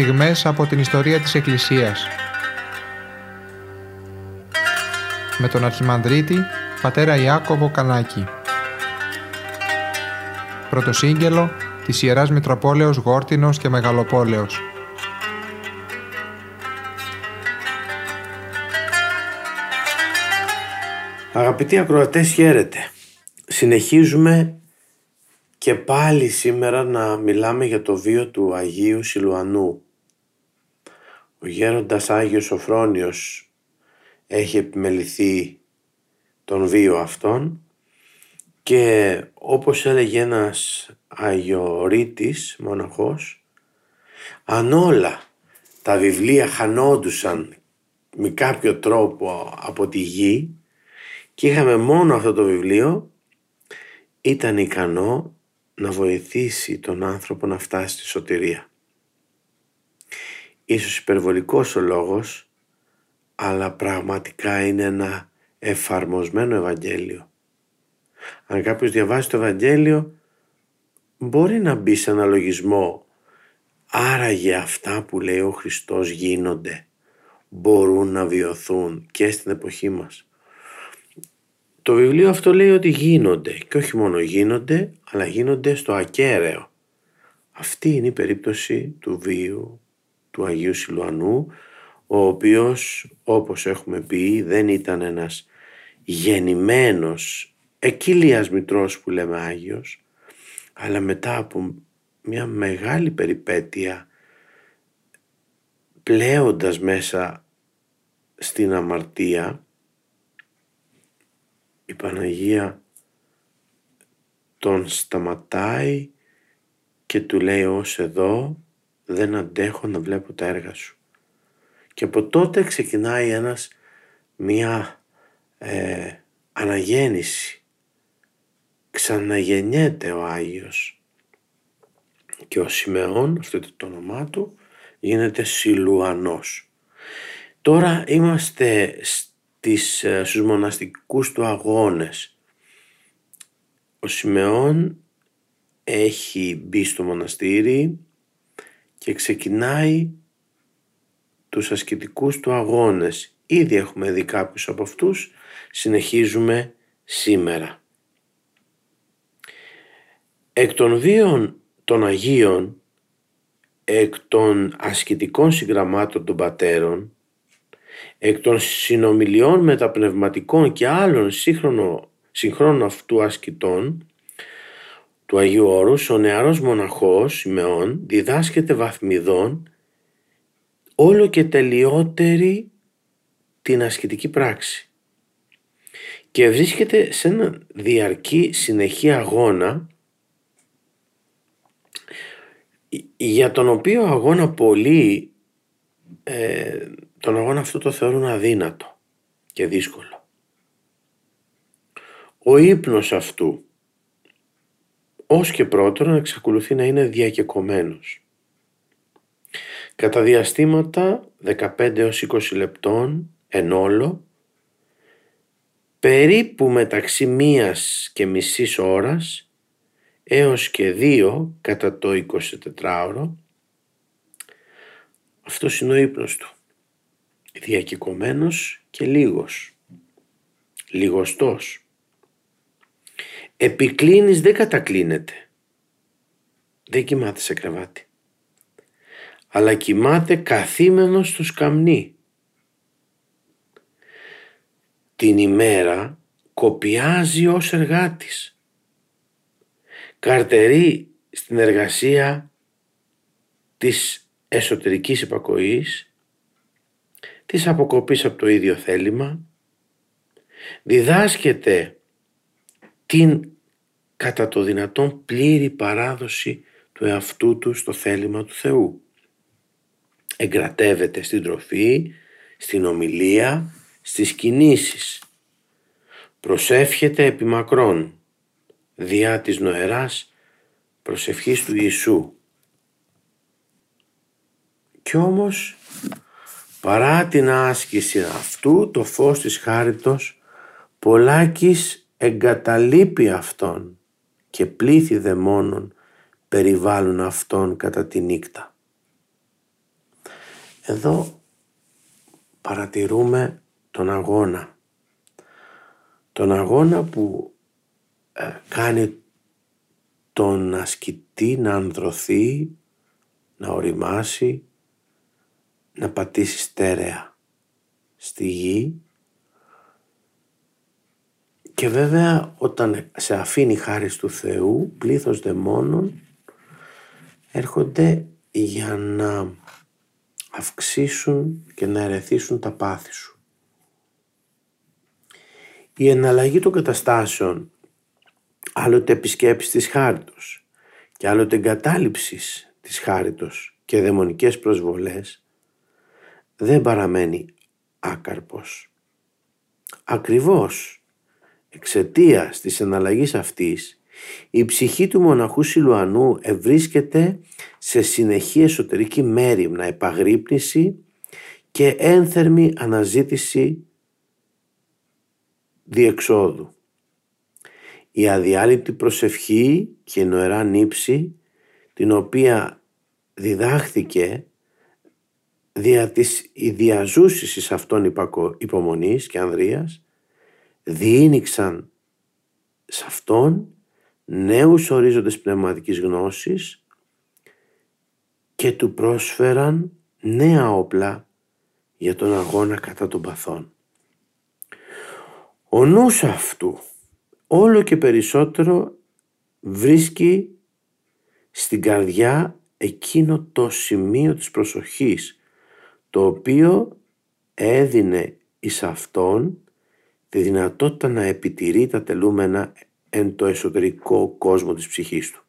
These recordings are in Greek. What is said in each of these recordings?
στιγμές από την ιστορία της Εκκλησίας. Με τον Αρχιμανδρίτη, πατέρα Ιάκωβο Κανάκη. Πρωτοσύγγελο της Ιεράς Μητροπόλεως Γόρτινος και Μεγαλοπόλεως. Αγαπητοί ακροατές χαίρετε. Συνεχίζουμε και πάλι σήμερα να μιλάμε για το βίο του Αγίου Σιλουανού. Ο γέροντας Άγιος Σοφρόνιος έχει επιμεληθεί τον βίο αυτόν και όπως έλεγε ένας Αγιορείτης μοναχός αν όλα τα βιβλία χανόντουσαν με κάποιο τρόπο από τη γη και είχαμε μόνο αυτό το βιβλίο ήταν ικανό να βοηθήσει τον άνθρωπο να φτάσει στη σωτηρία. Ίσως υπερβολικός ο λόγος, αλλά πραγματικά είναι ένα εφαρμοσμένο Ευαγγέλιο. Αν κάποιος διαβάσει το Ευαγγέλιο, μπορεί να μπει σε ένα λογισμό. Άραγε αυτά που λέει ο Χριστός γίνονται, μπορούν να βιωθούν και στην εποχή μας. Το βιβλίο αυτό λέει ότι γίνονται και όχι μόνο γίνονται, αλλά γίνονται στο ακέραιο. Αυτή είναι η περίπτωση του βίου του Αγίου Σιλουανού, ο οποίος όπως έχουμε πει δεν ήταν ένας γεννημένος εκκύλιας μητρός που λέμε Άγιος, αλλά μετά από μια μεγάλη περιπέτεια πλέοντας μέσα στην αμαρτία η Παναγία τον σταματάει και του λέει ως εδώ δεν αντέχω να βλέπω τα έργα σου. Και από τότε ξεκινάει ένας μία ε, αναγέννηση. Ξαναγεννιέται ο Άγιος. Και ο Σιμεών, αυτό είναι το όνομά του, γίνεται Σιλουανός. Τώρα είμαστε στις, ε, στους μοναστικούς του αγώνες. Ο Σιμεών έχει μπει στο μοναστήρι και ξεκινάει τους ασκητικούς του αγώνες. Ήδη έχουμε δει κάποιους από αυτούς, συνεχίζουμε σήμερα. Εκ των βίων των Αγίων, εκ των ασκητικών συγγραμμάτων των πατέρων, εκ των συνομιλιών μεταπνευματικών και άλλων σύγχρονο, συγχρόνων αυτού ασκητών του Αγίου Όρους, ο νεαρός μοναχός Σιμεών διδάσκεται βαθμιδών όλο και τελειότερη την ασκητική πράξη και βρίσκεται σε ένα διαρκή συνεχή αγώνα για τον οποίο αγώνα πολλοί ε, τον αγώνα αυτό το θεωρούν αδύνατο και δύσκολο. Ο ύπνος αυτού ως και πρώτον εξακολουθεί να είναι διακεκομένος. Κατά διαστήματα 15 έως 20 λεπτών εν όλο, περίπου μεταξύ μίας και μισής ώρας έως και δύο κατά το 24ωρο, αυτός είναι ο ύπνος του διακεκομένος και λίγος, λιγοστός. Επικλίνεις δεν κατακλίνεται, δεν κοιμάται σε κρεβάτι, αλλά κοιμάται καθήμενος στο σκαμνί. Την ημέρα κοπιάζει ως εργάτης. Καρτερεί στην εργασία της εσωτερικής υπακοής της αποκοπής από το ίδιο θέλημα, διδάσκεται την κατά το δυνατόν πλήρη παράδοση του εαυτού του στο θέλημα του Θεού. Εγκρατεύεται στην τροφή, στην ομιλία, στις κινήσεις. Προσεύχεται επί μακρόν, διά της νοεράς προσευχής του Ιησού. Κι όμως Παρά την άσκηση αυτού το φως της χάριτος πολλάκις εγκαταλείπει αυτόν και πλήθη δαιμόνων περιβάλλουν αυτόν κατά τη νύχτα. Εδώ παρατηρούμε τον αγώνα. Τον αγώνα που ε, κάνει τον ασκητή να ανδρωθεί, να οριμάσει, να πατήσει στέρεα στη γη και βέβαια όταν σε αφήνει χάρη του Θεού πλήθος δαιμόνων έρχονται για να αυξήσουν και να ερεθίσουν τα πάθη σου. Η εναλλαγή των καταστάσεων άλλοτε επισκέψεις της χάριτος και άλλοτε εγκατάλειψη της χάριτος και δαιμονικές προσβολές δεν παραμένει άκαρπος. Ακριβώς εξαιτία της εναλλαγής αυτής η ψυχή του μοναχού Σιλουανού ευρίσκεται σε συνεχή εσωτερική μέρημνα, επαγρύπνηση και ένθερμη αναζήτηση διεξόδου. Η αδιάλειπτη προσευχή και νοερά νύψη την οποία διδάχθηκε δια της ιδιαζούσης αυτών υπομονής και ανδρείας διήνυξαν σε αυτόν νέους ορίζοντες πνευματικής γνώσης και του πρόσφεραν νέα όπλα για τον αγώνα κατά των παθών. Ο νους αυτού όλο και περισσότερο βρίσκει στην καρδιά εκείνο το σημείο της προσοχής το οποίο έδινε εις αυτόν τη δυνατότητα να επιτηρεί τα τελούμενα εν το εσωτερικό κόσμο της ψυχής του.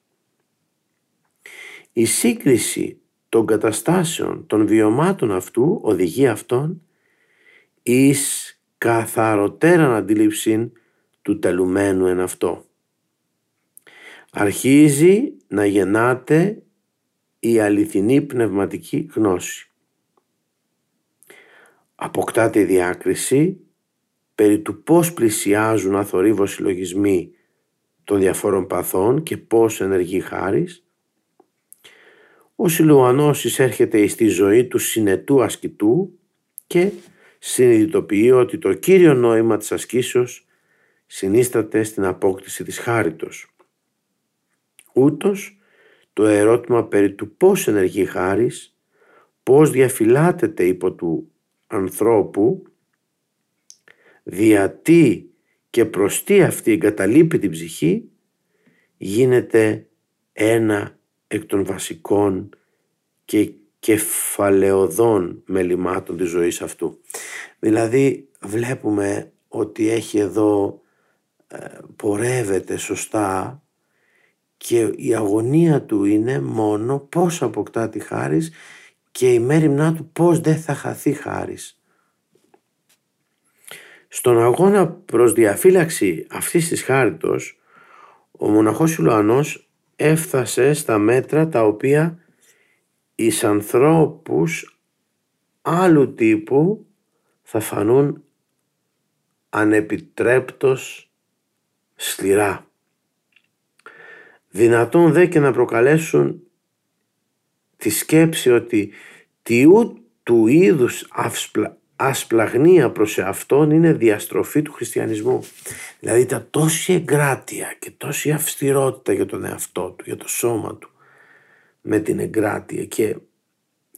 Η σύγκριση των καταστάσεων των βιωμάτων αυτού οδηγεί αυτόν εις καθαροτέραν αντίληψη του τελουμένου εν αυτό. Αρχίζει να γεννάται η αληθινή πνευματική γνώση. Αποκτάται η διάκριση περί του πώς πλησιάζουν αθορύβως συλλογισμοί των διαφόρων παθών και πώς ενεργεί χάρις, ο Σιλουανός εισέρχεται στη ζωή του συνετού ασκητού και συνειδητοποιεί ότι το κύριο νόημα της ασκήσεως συνίσταται στην απόκτηση της χάριτος. Ούτως το ερώτημα περί του πώς ενεργεί χάρις, πώς διαφυλάτεται υπό του ανθρώπου, διατί και προς τι αυτή εγκαταλείπει την ψυχή γίνεται ένα εκ των βασικών και κεφαλαιοδών μελημάτων της ζωής αυτού. Δηλαδή βλέπουμε ότι έχει εδώ ε, πορεύεται σωστά και η αγωνία του είναι μόνο πώς αποκτά τη χάρις και η μέρημνά του πώς δεν θα χαθεί χάρις. Στον αγώνα προς διαφύλαξη αυτής της χάριτος, ο μοναχός Ιλουανός έφτασε στα μέτρα τα οποία εις ανθρώπους άλλου τύπου θα φανούν ανεπιτρέπτος σκληρά. Δυνατόν δε και να προκαλέσουν τη σκέψη ότι τι του είδους ασπλαγνία προς εαυτόν είναι διαστροφή του χριστιανισμού. Δηλαδή τα τόση εγκράτεια και τόση αυστηρότητα για τον εαυτό του, για το σώμα του με την εγκράτεια και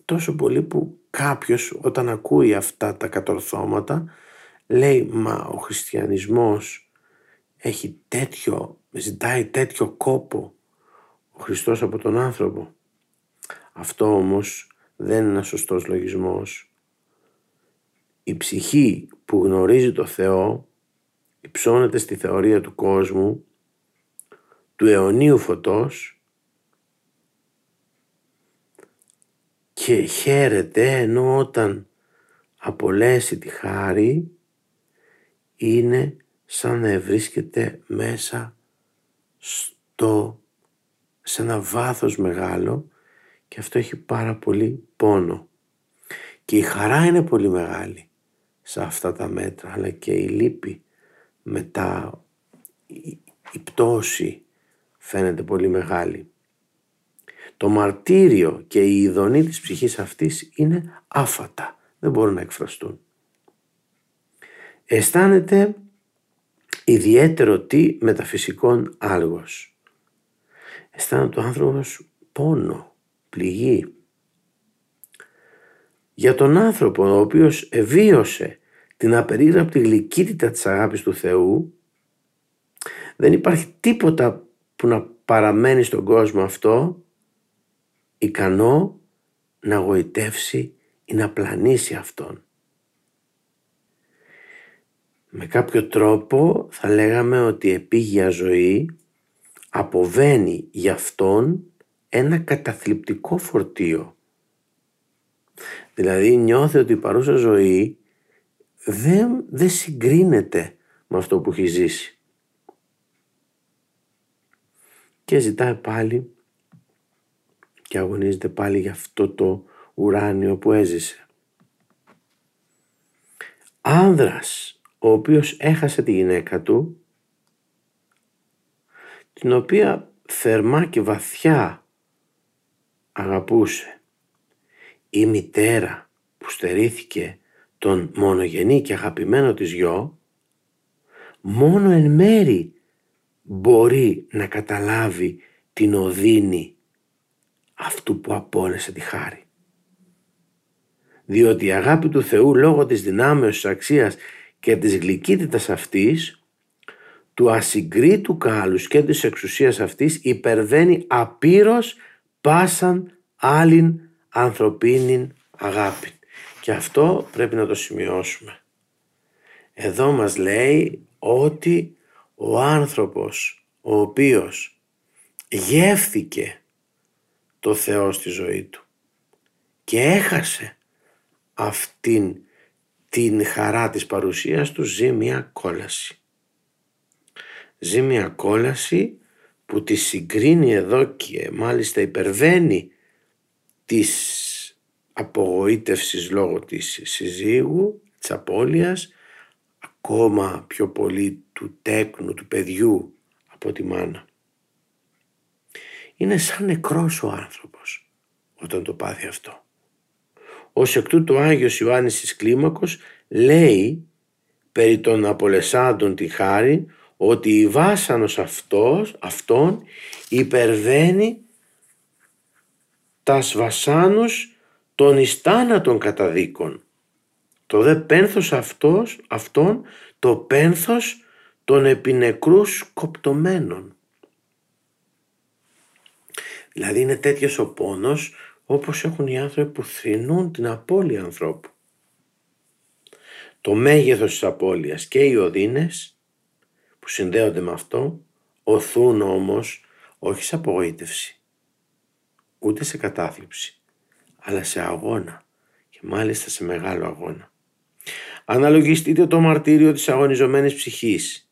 τόσο πολύ που κάποιος όταν ακούει αυτά τα κατορθώματα λέει μα ο χριστιανισμός έχει τέτοιο, ζητάει τέτοιο κόπο ο Χριστός από τον άνθρωπο. Αυτό όμως δεν είναι ένας σωστός λογισμός η ψυχή που γνωρίζει το Θεό υψώνεται στη θεωρία του κόσμου, του αιωνίου φωτός και χαίρεται ενώ όταν απολέσει τη χάρη είναι σαν να βρίσκεται μέσα στο, σε ένα βάθος μεγάλο και αυτό έχει πάρα πολύ πόνο. Και η χαρά είναι πολύ μεγάλη σε αυτά τα μέτρα αλλά και η λύπη μετά η, η πτώση φαίνεται πολύ μεγάλη. Το μαρτύριο και η ειδονή της ψυχής αυτής είναι άφατα. Δεν μπορούν να εκφραστούν. Αισθάνεται ιδιαίτερο τι μεταφυσικών άλγος. Αισθάνεται ο άνθρωπος πόνο, πληγή. Για τον άνθρωπο ο οποίος εβίωσε την απερίγραπτη γλυκύτητα της αγάπης του Θεού δεν υπάρχει τίποτα που να παραμένει στον κόσμο αυτό ικανό να γοητεύσει ή να πλανήσει αυτόν. Με κάποιο τρόπο θα λέγαμε ότι η επίγεια ζωή αποβαίνει για αυτόν ένα καταθλιπτικό φορτίο. Δηλαδή νιώθει ότι η παρούσα ζωή δεν, δεν συγκρίνεται με αυτό που έχει ζήσει. Και ζητάει πάλι και αγωνίζεται πάλι για αυτό το ουράνιο που έζησε. Άνδρας ο οποίος έχασε τη γυναίκα του την οποία θερμά και βαθιά αγαπούσε. Η μητέρα που στερήθηκε τον μονογενή και αγαπημένο της γιο μόνο εν μέρη μπορεί να καταλάβει την οδύνη αυτού που απόλυσε τη χάρη. Διότι η αγάπη του Θεού λόγω της δυνάμεως της αξίας και της γλυκύτητας αυτής του ασυγκρίτου κάλους και της εξουσίας αυτής υπερβαίνει απείρως πάσαν άλλην ανθρωπίνην αγάπη. Και αυτό πρέπει να το σημειώσουμε. Εδώ μας λέει ότι ο άνθρωπος ο οποίος γεύθηκε το Θεό στη ζωή του και έχασε αυτήν την χαρά της παρουσίας του ζει μια κόλαση. Ζει μια κόλαση που τη συγκρίνει εδώ και μάλιστα υπερβαίνει της απογοήτευσης λόγω της συζύγου, της απώλειας, ακόμα πιο πολύ του τέκνου, του παιδιού από τη μάνα. Είναι σαν νεκρός ο άνθρωπος όταν το πάθει αυτό. Ως εκ τούτου ο Άγιος Ιωάννης της Κλίμακος λέει περί των απολεσάντων τη χάρη ότι η βάσανος αυτός, αυτόν υπερβαίνει τας βασάνους των ιστάνατων καταδίκων. Το δε πένθος αυτός, αυτόν το πένθος των επινεκρούς κοπτωμένων. Δηλαδή είναι τέτοιος ο πόνος όπως έχουν οι άνθρωποι που θρυνούν την απώλεια ανθρώπου. Το μέγεθος της απώλειας και οι οδύνες που συνδέονται με αυτό οθούν όμως όχι σε απογοήτευση ούτε σε κατάθλιψη αλλά σε αγώνα και μάλιστα σε μεγάλο αγώνα. Αναλογιστείτε το μαρτύριο της αγωνιζομένης ψυχής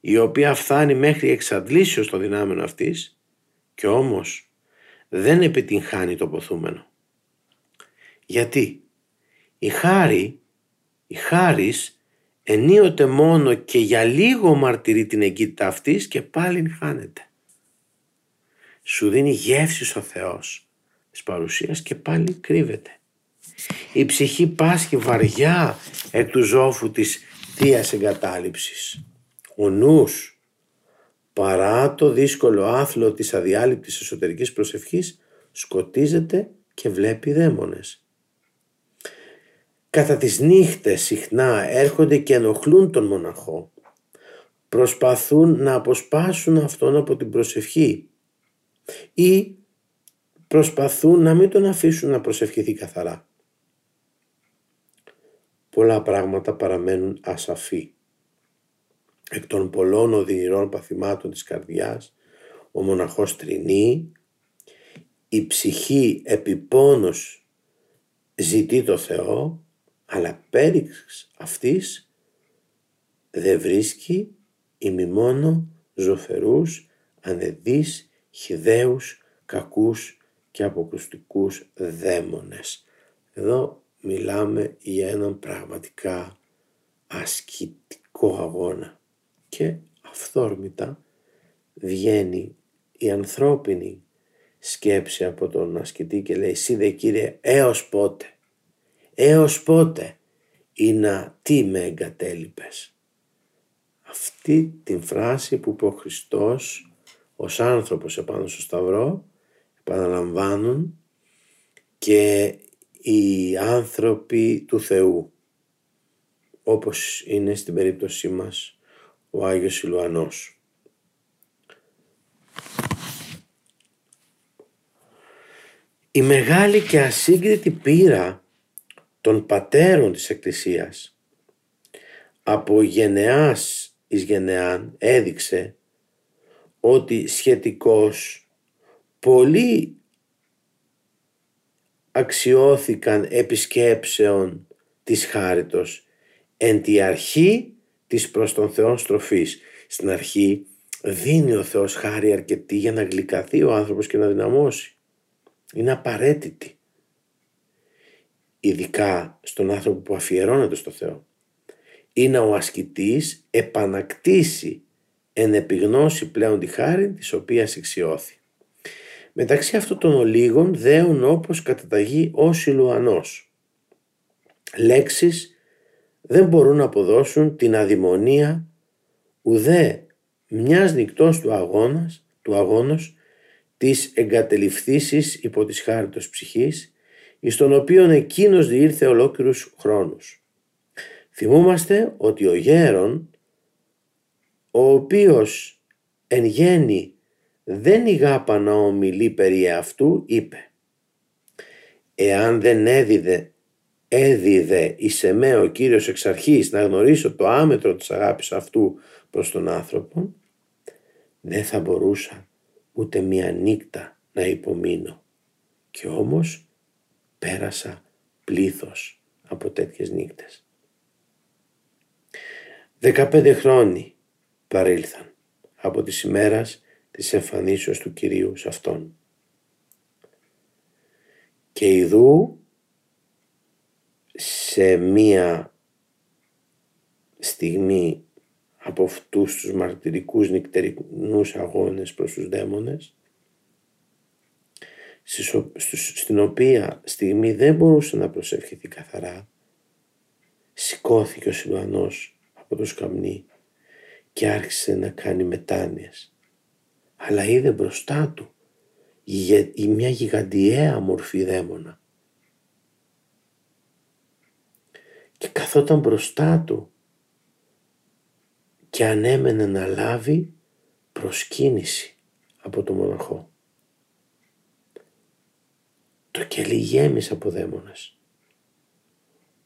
η οποία φτάνει μέχρι εξαντλήσεως το δυνάμενο αυτής και όμως δεν επιτυγχάνει το ποθούμενο. Γιατί η χάρη, η χάρις ενίοτε μόνο και για λίγο μαρτυρεί την εγκύτητα αυτής και πάλι χάνεται. Σου δίνει γεύση ο Θεός της παρουσίας και πάλι κρύβεται. Η ψυχή πάσχει βαριά εκ του ζώφου της θείας εγκατάλειψης. Ο νους, παρά το δύσκολο άθλο της αδιάλειπτης εσωτερικής προσευχής, σκοτίζεται και βλέπει δαίμονες. Κατά τις νύχτες συχνά έρχονται και ενοχλούν τον μοναχό. Προσπαθούν να αποσπάσουν αυτόν από την προσευχή ή προσπαθούν να μην τον αφήσουν να προσευχηθεί καθαρά. Πολλά πράγματα παραμένουν ασαφή. Εκ των πολλών οδυνηρών παθημάτων της καρδιάς, ο μοναχός τρινεί, η ψυχή επιπόνος ζητεί το Θεό, αλλά πέριξ αυτής δεν βρίσκει ημιμόνο ζωφερούς, ανεδείς, χιδαίους, κακούς και αποκρουστικούς δαίμονες. Εδώ μιλάμε για έναν πραγματικά ασκητικό αγώνα και αυθόρμητα βγαίνει η ανθρώπινη σκέψη από τον ασκητή και λέει «Εσύ δε Κύριε έως πότε, έως πότε ή να τι με εγκατέλειπες». Αυτή την φράση που είπε ο Χριστός ως άνθρωπος επάνω στο Σταυρό επαναλαμβάνουν και οι άνθρωποι του Θεού όπως είναι στην περίπτωσή μας ο Άγιος Ιλουανός. Η μεγάλη και ασύγκριτη πείρα των πατέρων της Εκκλησίας από γενεάς εις γενεάν έδειξε ότι σχετικώς πολλοί αξιώθηκαν επισκέψεων της χάριτος εν τη αρχή της προς τον Θεό στροφής. Στην αρχή δίνει ο Θεός χάρη αρκετή για να γλυκαθεί ο άνθρωπος και να δυναμώσει. Είναι απαραίτητη. Ειδικά στον άνθρωπο που αφιερώνεται στο Θεό. Είναι ο ασκητής επανακτήσει εν επιγνώσει πλέον τη χάρη της οποίας εξιώθη. Μεταξύ αυτών των ολίγων δέουν όπως καταταγεί ο Σιλουανός. Λέξεις δεν μπορούν να αποδώσουν την αδημονία ουδέ μιας νυχτός του αγώνας, του αγώνος της εγκατελειφθήσης υπό της χάριτος ψυχής, εις τον οποίον εκείνος διήρθε ολόκληρους χρόνους. Θυμούμαστε ότι ο γέρον, ο οποίος εν γέννη δεν ηγάπα να ομιλεί περί αυτού, είπε «Εάν δεν έδιδε έδιδε εις εμέ ο Κύριος εξ αρχής να γνωρίσω το άμετρο της αγάπης αυτού προς τον άνθρωπο, δεν θα μπορούσα ούτε μία νύχτα να υπομείνω. Και όμως πέρασα πλήθος από τέτοιες νύχτες. Δεκαπέντε χρόνοι παρήλθαν από τις ημέρας της εμφανίσεως του Κυρίου σε Αυτόν. Και ειδού σε μία στιγμή από αυτούς τους μαρτυρικούς νυκτερινούς αγώνες προς τους δαίμονες στην οποία στιγμή δεν μπορούσε να προσευχηθεί καθαρά σηκώθηκε ο Σιλουανός από το σκαμνί και άρχισε να κάνει μετάνοιες αλλά είδε μπροστά του μια γιγαντιαία μορφή δαίμονα και καθόταν μπροστά του και ανέμενε να λάβει προσκύνηση από το μοναχό. Το κελί γέμισε από δαίμονες.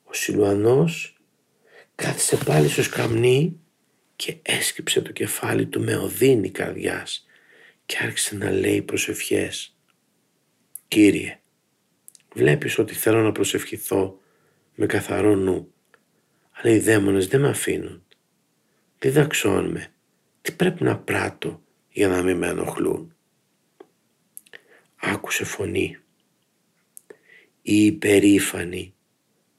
Ο Σιλουανός κάθισε πάλι στο σκαμνί και έσκυψε το κεφάλι του με οδύνη καρδιάς και άρχισε να λέει προσευχές. Κύριε, βλέπεις ότι θέλω να προσευχηθώ με καθαρό νου. Αλλά οι δαίμονες δεν με αφήνουν. Διδαξών Τι πρέπει να πράττω για να μην με ενοχλούν. Άκουσε φωνή. Οι υπερήφανοι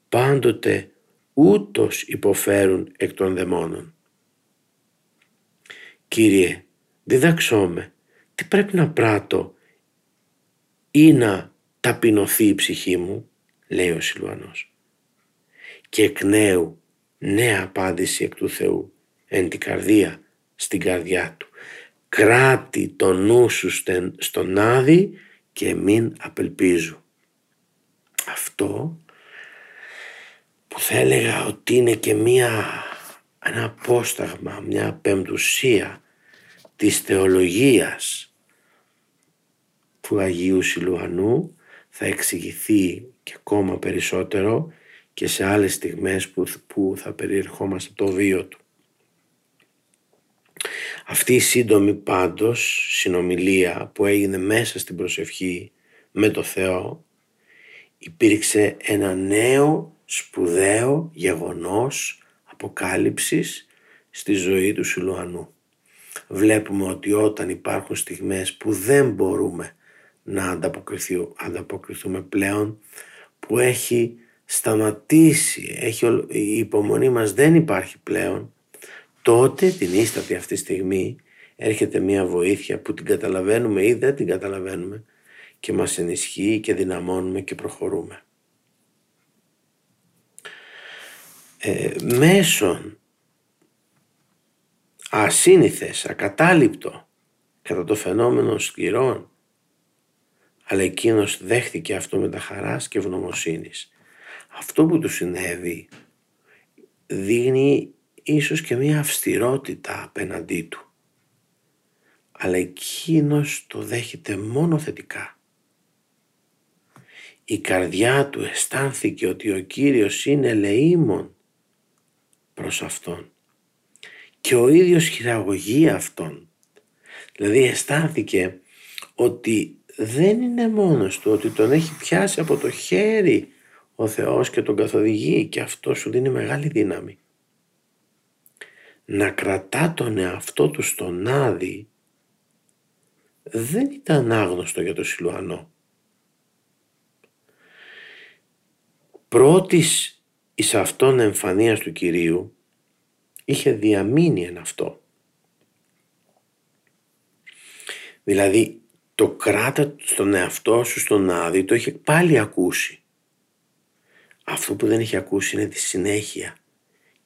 πάντοτε ούτως υποφέρουν εκ των δαιμόνων. Κύριε, διδαξώ τι πρέπει να πράττω ή να ταπεινωθεί η ψυχή μου, λέει ο Σιλουανός και εκ νέου νέα απάντηση εκ του Θεού εν την καρδία στην καρδιά του. Κράτη το νου σου στον άδει και μην απελπίζου. Αυτό που θα έλεγα ότι είναι και μία, ένα απόσταγμα, μια πεμπτουσία της θεολογίας του Αγίου Σιλουανού θα εξηγηθεί και ακόμα περισσότερο και σε άλλες στιγμές που, που θα περιερχόμαστε το βίο του. Αυτή η σύντομη πάντως συνομιλία που έγινε μέσα στην προσευχή με το Θεό υπήρξε ένα νέο σπουδαίο γεγονός αποκάλυψης στη ζωή του Σιλουανού. Βλέπουμε ότι όταν υπάρχουν στιγμές που δεν μπορούμε να ανταποκριθούμε πλέον, που έχει σταματήσει, έχει, η υπομονή μας δεν υπάρχει πλέον, τότε την ίστατη αυτή στιγμή έρχεται μια βοήθεια που την καταλαβαίνουμε ή δεν την καταλαβαίνουμε και μας ενισχύει και δυναμώνουμε και προχωρούμε. Ε, μέσον ασύνηθες, ακατάληπτο κατά το φαινόμενο σκληρών αλλά εκείνος δέχτηκε αυτό με τα χαράς και ευγνωμοσύνης. Αυτό που του συνέβη δείχνει ίσως και μια αυστηρότητα απέναντί του. Αλλά εκείνος το δέχεται μόνο θετικά. Η καρδιά του αισθάνθηκε ότι ο Κύριος είναι ελεήμων προς Αυτόν και ο ίδιος χειραγωγεί Αυτόν. Δηλαδή αισθάνθηκε ότι δεν είναι μόνος του, ότι τον έχει πιάσει από το χέρι ο Θεός και τον καθοδηγεί και αυτό σου δίνει μεγάλη δύναμη. Να κρατά τον εαυτό του στον άδει δεν ήταν άγνωστο για το Σιλουανό. Πρώτης εις αυτόν εμφανίας του Κυρίου είχε διαμείνει εν αυτό. Δηλαδή το κράτα στον εαυτό σου στον άδει το είχε πάλι ακούσει. Αυτό που δεν έχει ακούσει είναι τη συνέχεια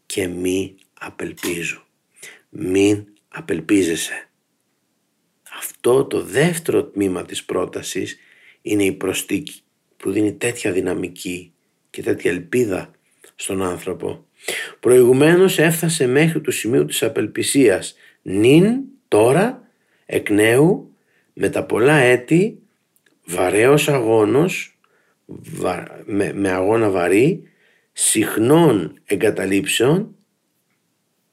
και μη απελπίζω. Μην απελπίζεσαι. Αυτό το δεύτερο τμήμα της πρότασης είναι η προστίκη που δίνει τέτοια δυναμική και τέτοια ελπίδα στον άνθρωπο. Προηγουμένως έφτασε μέχρι το σημείο της απελπισίας. Νυν τώρα εκ νέου με τα πολλά έτη βαρέως αγώνος με, με αγώνα βαρύ συχνών εγκαταλείψεων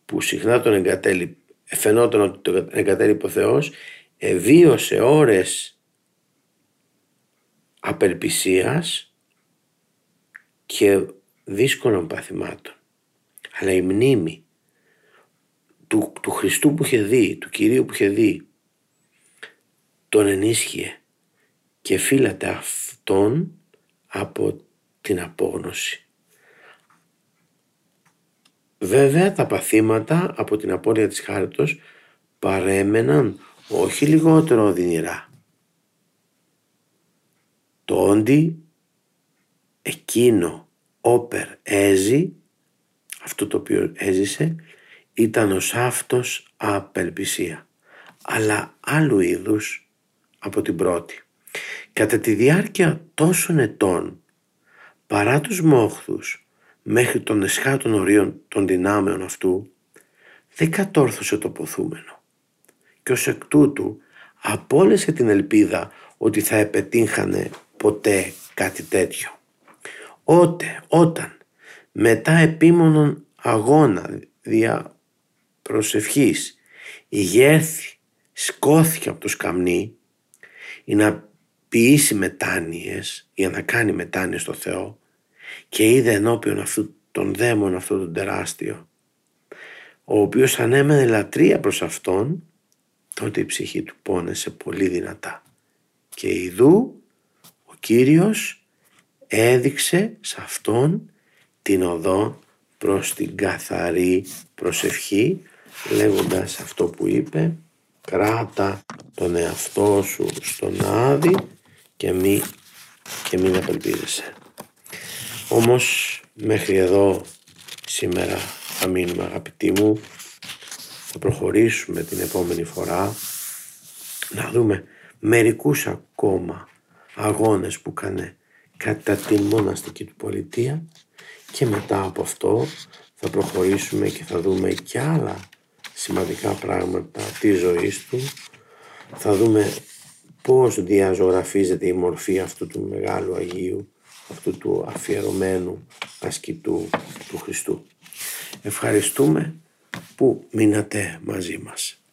που συχνά τον εγκατέλειπε φαινόταν ότι τον εγκατέλειπε ο Θεός βίωσε ώρες απελπισίας και δύσκολων παθημάτων. Αλλά η μνήμη του, του Χριστού που είχε δει, του Κυρίου που είχε δει, τον ενίσχυε και φύλατε αυτόν από την απόγνωση. Βέβαια τα παθήματα από την απώλεια της χάριτος παρέμεναν όχι λιγότερο οδυνηρά. Το όντι εκείνο όπερ έζη, αυτό το οποίο έζησε, ήταν ο σάφτος απελπισία, αλλά άλλου είδους από την πρώτη. Κατά τη διάρκεια τόσων ετών, παρά τους μόχθους, μέχρι των εσχάτων ορίων των δυνάμεων αυτού, δεν κατόρθωσε το ποθούμενο. Και ως εκ τούτου απόλυσε την ελπίδα ότι θα επετύχανε ποτέ κάτι τέτοιο. Ότε, όταν, μετά επίμονον αγώνα δια προσευχής, η γέρθη σκόθηκε από το σκαμνί ή να ποιήσει μετάνοιες για να κάνει μετάνοιες στο Θεό και είδε ενώπιον αυτού τον δαίμον αυτό τον τεράστιο ο οποίος ανέμενε λατρεία προς αυτόν τότε η ψυχή του πόνεσε πολύ δυνατά. Και ειδού ο Κύριος έδειξε σε αυτόν την οδό προς την καθαρή προσευχή λέγοντας αυτό που είπε κράτα τον εαυτό σου στον άδει και μη και μην απελπίζεσαι. Όμως μέχρι εδώ σήμερα θα μείνουμε αγαπητοί μου. Θα προχωρήσουμε την επόμενη φορά να δούμε μερικούς ακόμα αγώνες που κάνε κατά την μοναστική του πολιτεία και μετά από αυτό θα προχωρήσουμε και θα δούμε και άλλα σημαντικά πράγματα της ζωής του. Θα δούμε πώς διαζωγραφίζεται η μορφή αυτού του μεγάλου Αγίου, αυτού του αφιερωμένου ασκητού του Χριστού. Ευχαριστούμε που μείνατε μαζί μας.